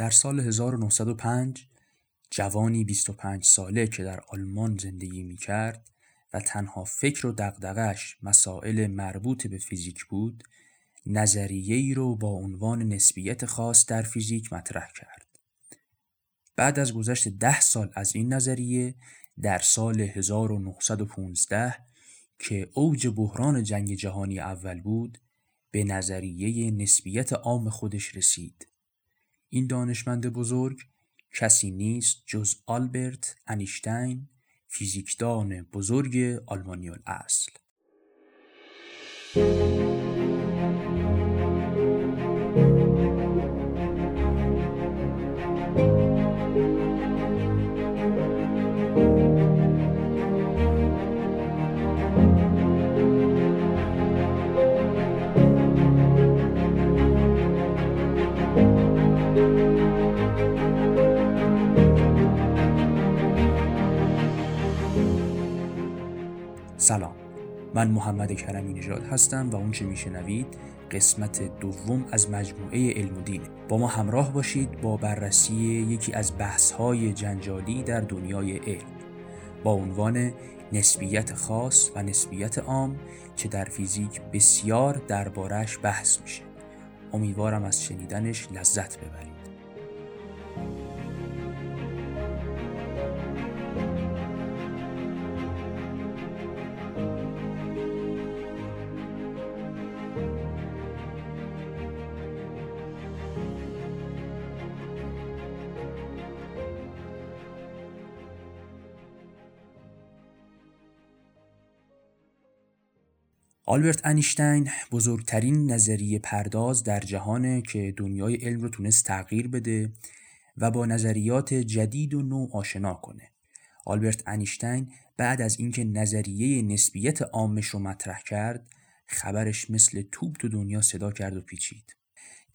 در سال 1905 جوانی 25 ساله که در آلمان زندگی می کرد و تنها فکر و دقدقش مسائل مربوط به فیزیک بود نظریه ای رو با عنوان نسبیت خاص در فیزیک مطرح کرد. بعد از گذشت ده سال از این نظریه در سال 1915 که اوج بحران جنگ جهانی اول بود به نظریه نسبیت عام خودش رسید. این دانشمند بزرگ کسی نیست جز آلبرت انیشتین فیزیکدان بزرگ آلمانی الاصل. من محمد کرمی نژاد هستم و اون چه میشنوید قسمت دوم از مجموعه علم و دینه با ما همراه باشید با بررسی یکی از بحث‌های جنجالی در دنیای علم. با عنوان نسبیت خاص و نسبیت عام که در فیزیک بسیار دربارش بحث میشه. امیدوارم از شنیدنش لذت ببرید. آلبرت انیشتین بزرگترین نظریه پرداز در جهانه که دنیای علم رو تونست تغییر بده و با نظریات جدید و نو آشنا کنه. آلبرت انیشتین بعد از اینکه نظریه نسبیت عامش رو مطرح کرد خبرش مثل توپ تو دنیا صدا کرد و پیچید.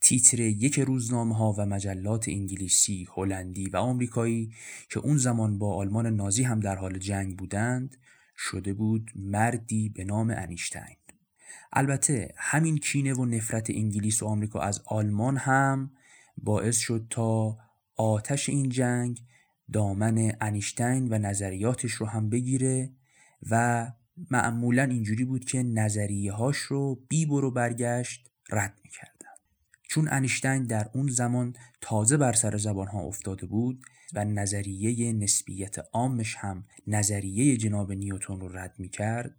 تیتر یک روزنامه ها و مجلات انگلیسی، هلندی و آمریکایی که اون زمان با آلمان نازی هم در حال جنگ بودند شده بود مردی به نام انیشتین البته همین کینه و نفرت انگلیس و آمریکا از آلمان هم باعث شد تا آتش این جنگ دامن انیشتین و نظریاتش رو هم بگیره و معمولا اینجوری بود که نظریه هاش رو بی برو برگشت رد می‌کردن. چون انیشتین در اون زمان تازه بر سر زبان ها افتاده بود و نظریه نسبیت عامش هم نظریه جناب نیوتون رو رد می‌کرد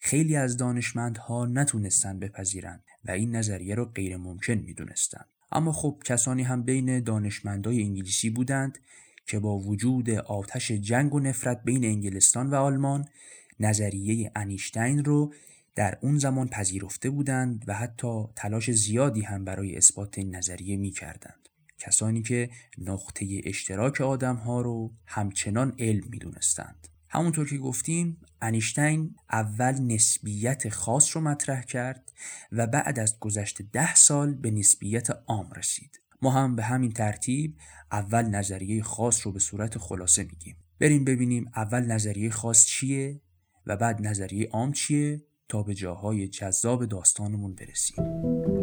خیلی از دانشمندها نتونستن بپذیرند و این نظریه رو غیر ممکن می‌دونستند اما خب کسانی هم بین دانشمندای انگلیسی بودند که با وجود آتش جنگ و نفرت بین انگلستان و آلمان نظریه انیشتین رو در اون زمان پذیرفته بودند و حتی تلاش زیادی هم برای اثبات این نظریه می کردند. کسانی که نقطه اشتراک آدم ها رو همچنان علم می دونستند. همونطور که گفتیم انیشتین اول نسبیت خاص رو مطرح کرد و بعد از گذشت ده سال به نسبیت عام رسید. ما هم به همین ترتیب اول نظریه خاص رو به صورت خلاصه میگیم. بریم ببینیم اول نظریه خاص چیه و بعد نظریه عام چیه تا به جاهای جذاب داستانمون برسیم.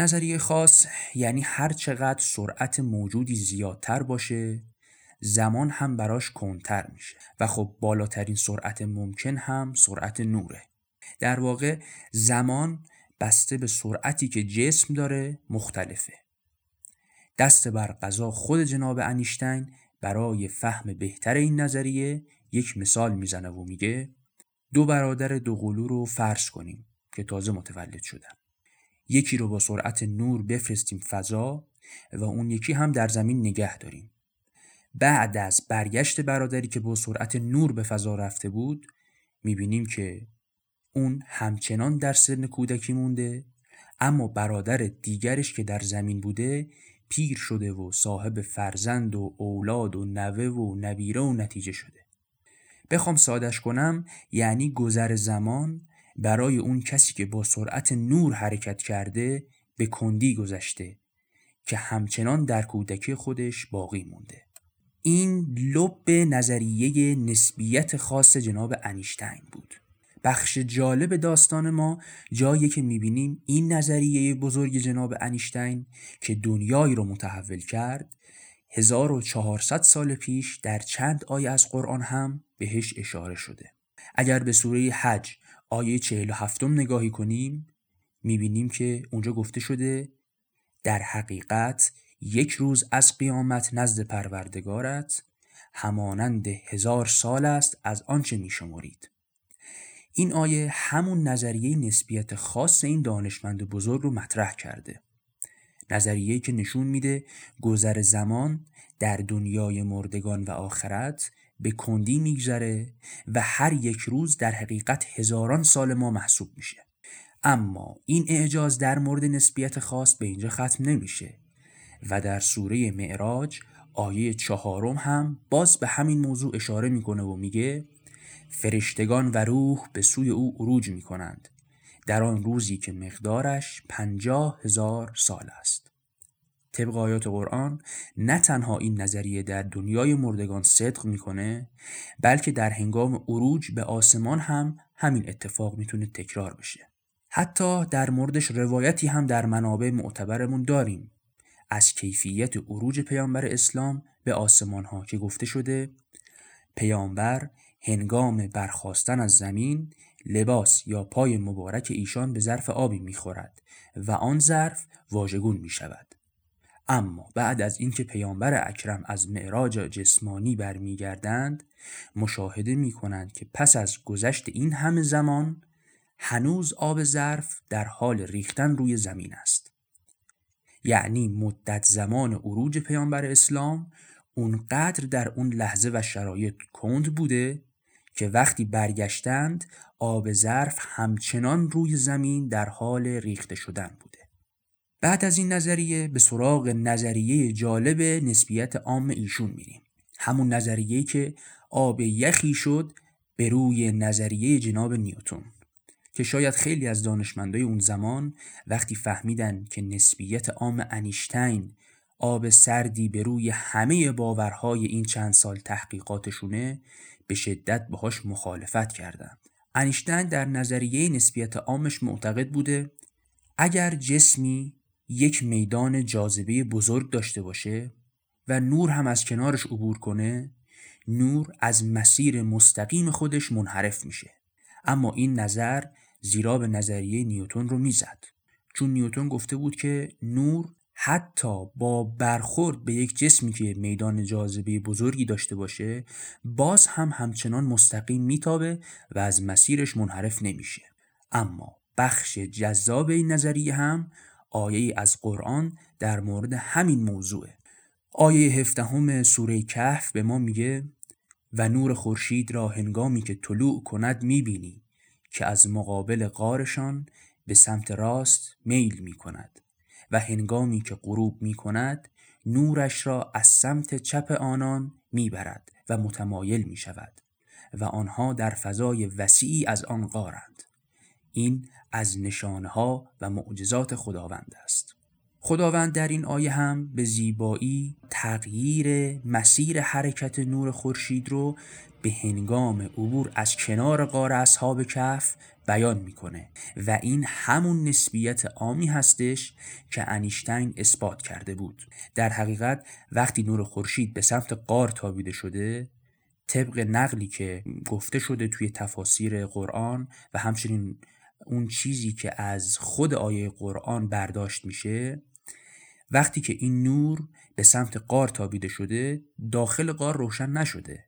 نظریه خاص یعنی هر چقدر سرعت موجودی زیادتر باشه زمان هم براش کنتر میشه. و خب بالاترین سرعت ممکن هم سرعت نوره. در واقع زمان بسته به سرعتی که جسم داره مختلفه. دست بر قضا خود جناب انیشتین برای فهم بهتر این نظریه یک مثال می‌زنه و میگه دو برادر دو قلو رو فرض کنیم که تازه متولد شدن. یکی رو با سرعت نور بفرستیم فضا و اون یکی هم در زمین نگه داریم. بعد از برگشت برادری که با سرعت نور به فضا رفته بود می‌بینیم که اون همچنان در سن کودکی مونده اما برادر دیگرش که در زمین بوده پیر شده و صاحب فرزند و اولاد و نوه و نبیره و نتیجه شده. بخوام سادش کنم یعنی گذر زمان برای اون کسی که با سرعت نور حرکت کرده به کندی گذشته که همچنان در کودکی خودش باقی مونده. این لب نظریه نسبیت خاص جناب انیشتین بود. بخش جالب داستان ما جایی که می‌بینیم این نظریه بزرگ جناب انیشتین که دنیایی رو متحول کرد 1400 سال پیش در چند آیه از قرآن هم بهش اشاره شده. اگر به سوره حج آیه 47 نگاهی کنیم می‌بینیم که اونجا گفته شده در حقیقت یک روز از قیامت نزد پروردگارت همانند هزار سال است از آنچه میشمرید. این آیه همون نظریه نسبیت خاص این دانشمند بزرگ رو مطرح کرده. نظریه‌ای که نشون میده گذر زمان در دنیای مردگان و آخرت به کندی میگذره و هر یک روز در حقیقت هزاران سال ما محسوب میشه. اما این اعجاز در مورد نسبیت خاص به اینجا ختم نمیشه و در سوره معراج آیه چهارم هم باز به همین موضوع اشاره می‌کنه و میگه فرشتگان و روح به سوی او عروج می‌کنند. در آن روزی که مقدارش پنجاه هزار سال است. طبق آیات قرآن نه تنها این نظریه در دنیای مردگان صدق می‌کنه بلکه در هنگام عروج به آسمان هم همین اتفاق می‌تونه تکرار بشه حتی در موردش روایتی هم در منابع معتبرمون داریم از کیفیت عروج پیامبر اسلام به آسمان ها که گفته شده پیامبر هنگام برخواستن از زمین لباس یا پای مبارک ایشان به ظرف آبی می‌خورد و آن ظرف واژگون می شود. اما بعد از اینکه پیامبر اکرم از معراج جسمانی برمیگردند مشاهده می کنند که پس از گذشت این همه زمان هنوز آب ظرف در حال ریختن روی زمین است. یعنی مدت زمان عروج پیامبر اسلام اونقدر در اون لحظه و شرایط کند بوده که وقتی برگشتند آب ظرف همچنان روی زمین در حال ریخته شدن بوده. بعد از این نظریه به سراغ نظریه جالب نسبیت عام ایشون میریم همون نظریه که آب یخی شد به روی نظریه جناب نیوتون که شاید خیلی از دانشمندای اون زمان وقتی فهمیدن که نسبیت عام انیشتین آب سردی به روی همه باورهای این چند سال تحقیقاتشونه به شدت باهاش مخالفت کردند. انیشتین در نظریه نسبیت عامش معتقد بوده اگر جسمی یک میدان جاذبه بزرگ داشته باشه و نور هم از کنارش عبور کنه نور از مسیر مستقیم خودش منحرف میشه. اما این نظر زیرا به نظریه نیوتون رو می‌زد. چون نیوتون گفته بود که نور حتی با برخورد به یک جسمی که میدان جاذبه بزرگی داشته باشه باز هم همچنان مستقیم میتابه و از مسیرش منحرف نمیشه. اما بخش جذاب این نظریه هم آیه از قرآن در مورد همین موضوعه. آیه هفدهم سوره کهف به ما میگه و نور خورشید را هنگامی که طلوع کند می‌بینی که از مقابل قارشان به سمت راست میل می کند و هنگامی که غروب می کند نورش را از سمت چپ آنان می برد و متمایل می شود و آنها در فضای وسیعی از آن قارند این از نشانه ها و معجزات خداوند است. خداوند در این آیه هم به زیبایی تغییر مسیر حرکت نور خورشید رو به هنگام عبور از کنار غار اصحاب کف بیان می‌کنه و این همون نسبیت عامی هستش که انیشتین اثبات کرده بود. در حقیقت وقتی نور خورشید به سمت قار تابیده شده طبق نقلی که گفته شده توی تفاسیر قرآن و همچنین اون چیزی که از خود آیه قرآن برداشت میشه وقتی که این نور به سمت قار تابیده شده داخل قار روشن نشده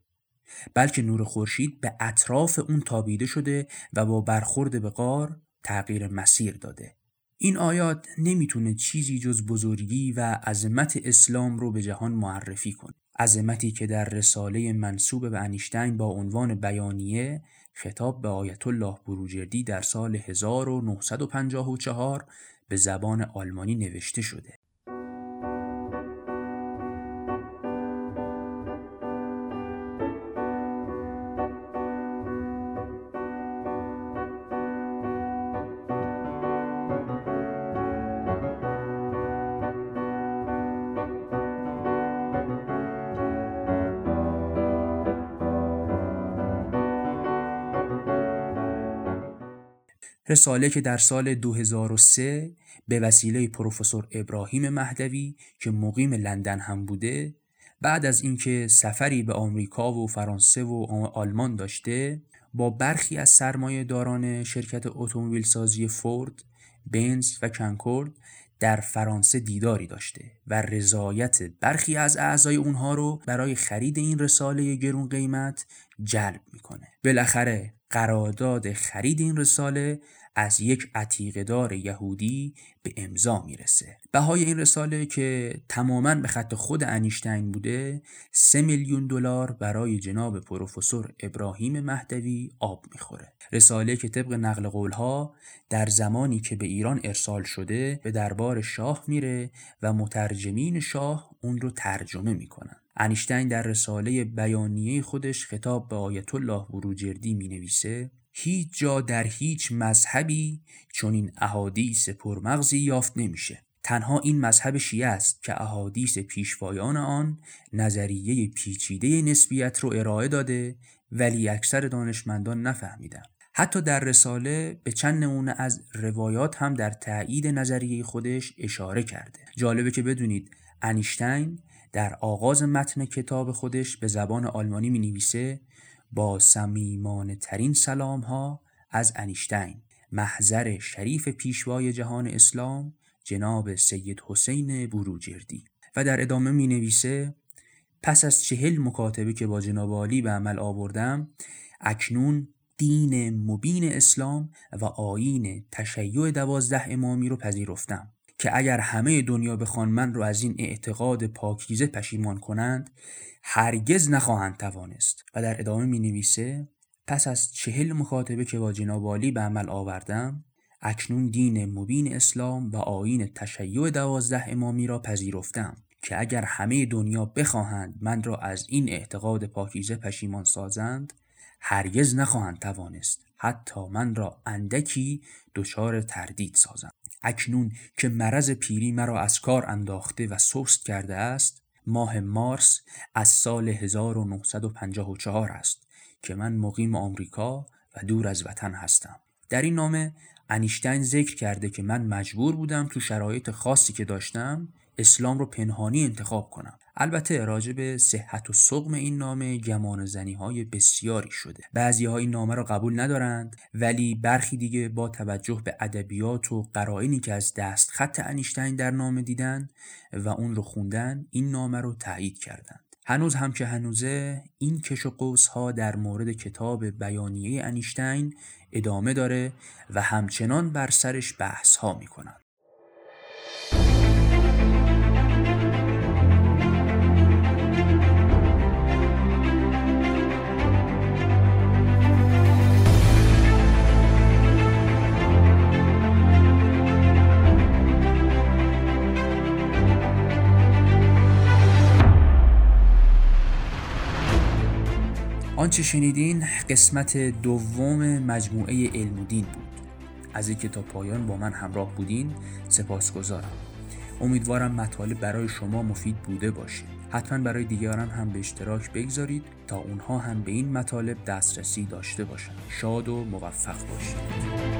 بلکه نور خورشید به اطراف اون تابیده شده و با برخورد به قار تغییر مسیر داده. این آیات نمی‌تونه چیزی جز بزرگی و عظمت اسلام رو به جهان معرفی کنه. عظمتی که در رساله منصوب به انیشتین با عنوان بیانیه خطاب به آیت الله بروجردی در سال 1954 به زبان آلمانی نوشته شده. رساله که در سال 2003 به وسیله پروفسور ابراهیم مهدوی که مقیم لندن هم بوده بعد از اینکه سفری به آمریکا و فرانسه و آلمان داشته با برخی از سرمایه داران شرکت اتومبیل سازی فورد، بنز و کنکورد در فرانسه دیداری داشته و رضایت برخی از اعضای اونها رو برای خرید این رساله گرون قیمت جلب می‌کنه. بالاخره قرارداد خرید این رساله از یک عتیقدار یهودی به امضا می‌رسه. بهای این رساله که تماما به خط خود انیشتین بوده سه میلیون دلار برای جناب پروفسور ابراهیم مهدوی آب می‌خوره. رساله که طبق نقل قولها در زمانی که به ایران ارسال شده به دربار شاه میره و مترجمین شاه اون رو ترجمه می‌کنن. انیشتین در رساله بیانیه خودش خطاب به آیت الله بروجردی می نویسه هیچ جا در هیچ مذهبی چون این احادیث پرمغزی یافت نمیشه. تنها این مذهب شیعه است که احادیث پیشوایان آن نظریه پیچیده نسبیت رو ارائه داده ولی اکثر دانشمندان نفهمیدن. حتی در رساله به چند نمونه از روایات هم در تایید نظریه خودش اشاره کرده. جالبه که بدونید انیشتین در آغاز متن کتاب خودش به زبان آلمانی می نویسه با سمیمانه ترین سلام ها از انیشتین محضر شریف پیشوای جهان اسلام جناب سید حسین بروجردی. و در ادامه می نویسه پس از چهل مکاتبه که با جناب عالی به عمل آوردم اکنون دین مبین اسلام و آین تشیع دوازده امامی رو پذیرفتم. که اگر همه دنیا بخوان من رو از این اعتقاد پاکیزه پشیمان کنند هرگز نخواهند توانست. و در ادامه می نویسه پس از چهل مخاطبه که با جناب به عمل آوردم اکنون دین مبین اسلام و آین تشیع دوازده امامی را پذیرفتم که اگر همه دنیا بخواهند من را از این اعتقاد پاکیزه پشیمان سازند هرگز نخواهند توانست. حتی من را اندکی دچار تردید سازند اکنون که مرض پیری مرا از کار انداخته و سست کرده است ماه مارس از سال 1954 است که من مقیم آمریکا و دور از وطن هستم. در این نامه انیشتین ذکر کرده که من مجبور بودم تو شرایط خاصی که داشتم اسلام رو پنهانی انتخاب کنم. البته راجع به صحت و سقم این نامه گمان زنی های بسیاری شده. بعضی ها این نامه را قبول ندارند ولی برخی دیگه با توجه به ادبیات و قرائنی که از دست خط انیشتین در نامه دیدن و اون رو خوندن این نامه رو تایید کردند. هنوز هم که هنوزه این کش و قوس ها در مورد کتاب بیانیه انیشتین ادامه داره و همچنان بر سرش بحث ها می‌کنن آنچه شنیدین قسمت دوم مجموعه علم و دین بود. از اینکه تا پایان با من همراه بودین سپاسگزارم. امیدوارم مطالب برای شما مفید بوده باشه. حتما برای دیگران هم به اشتراک بگذارید تا اونها هم به این مطالب دسترسی داشته باشند. شاد و موفق باشید.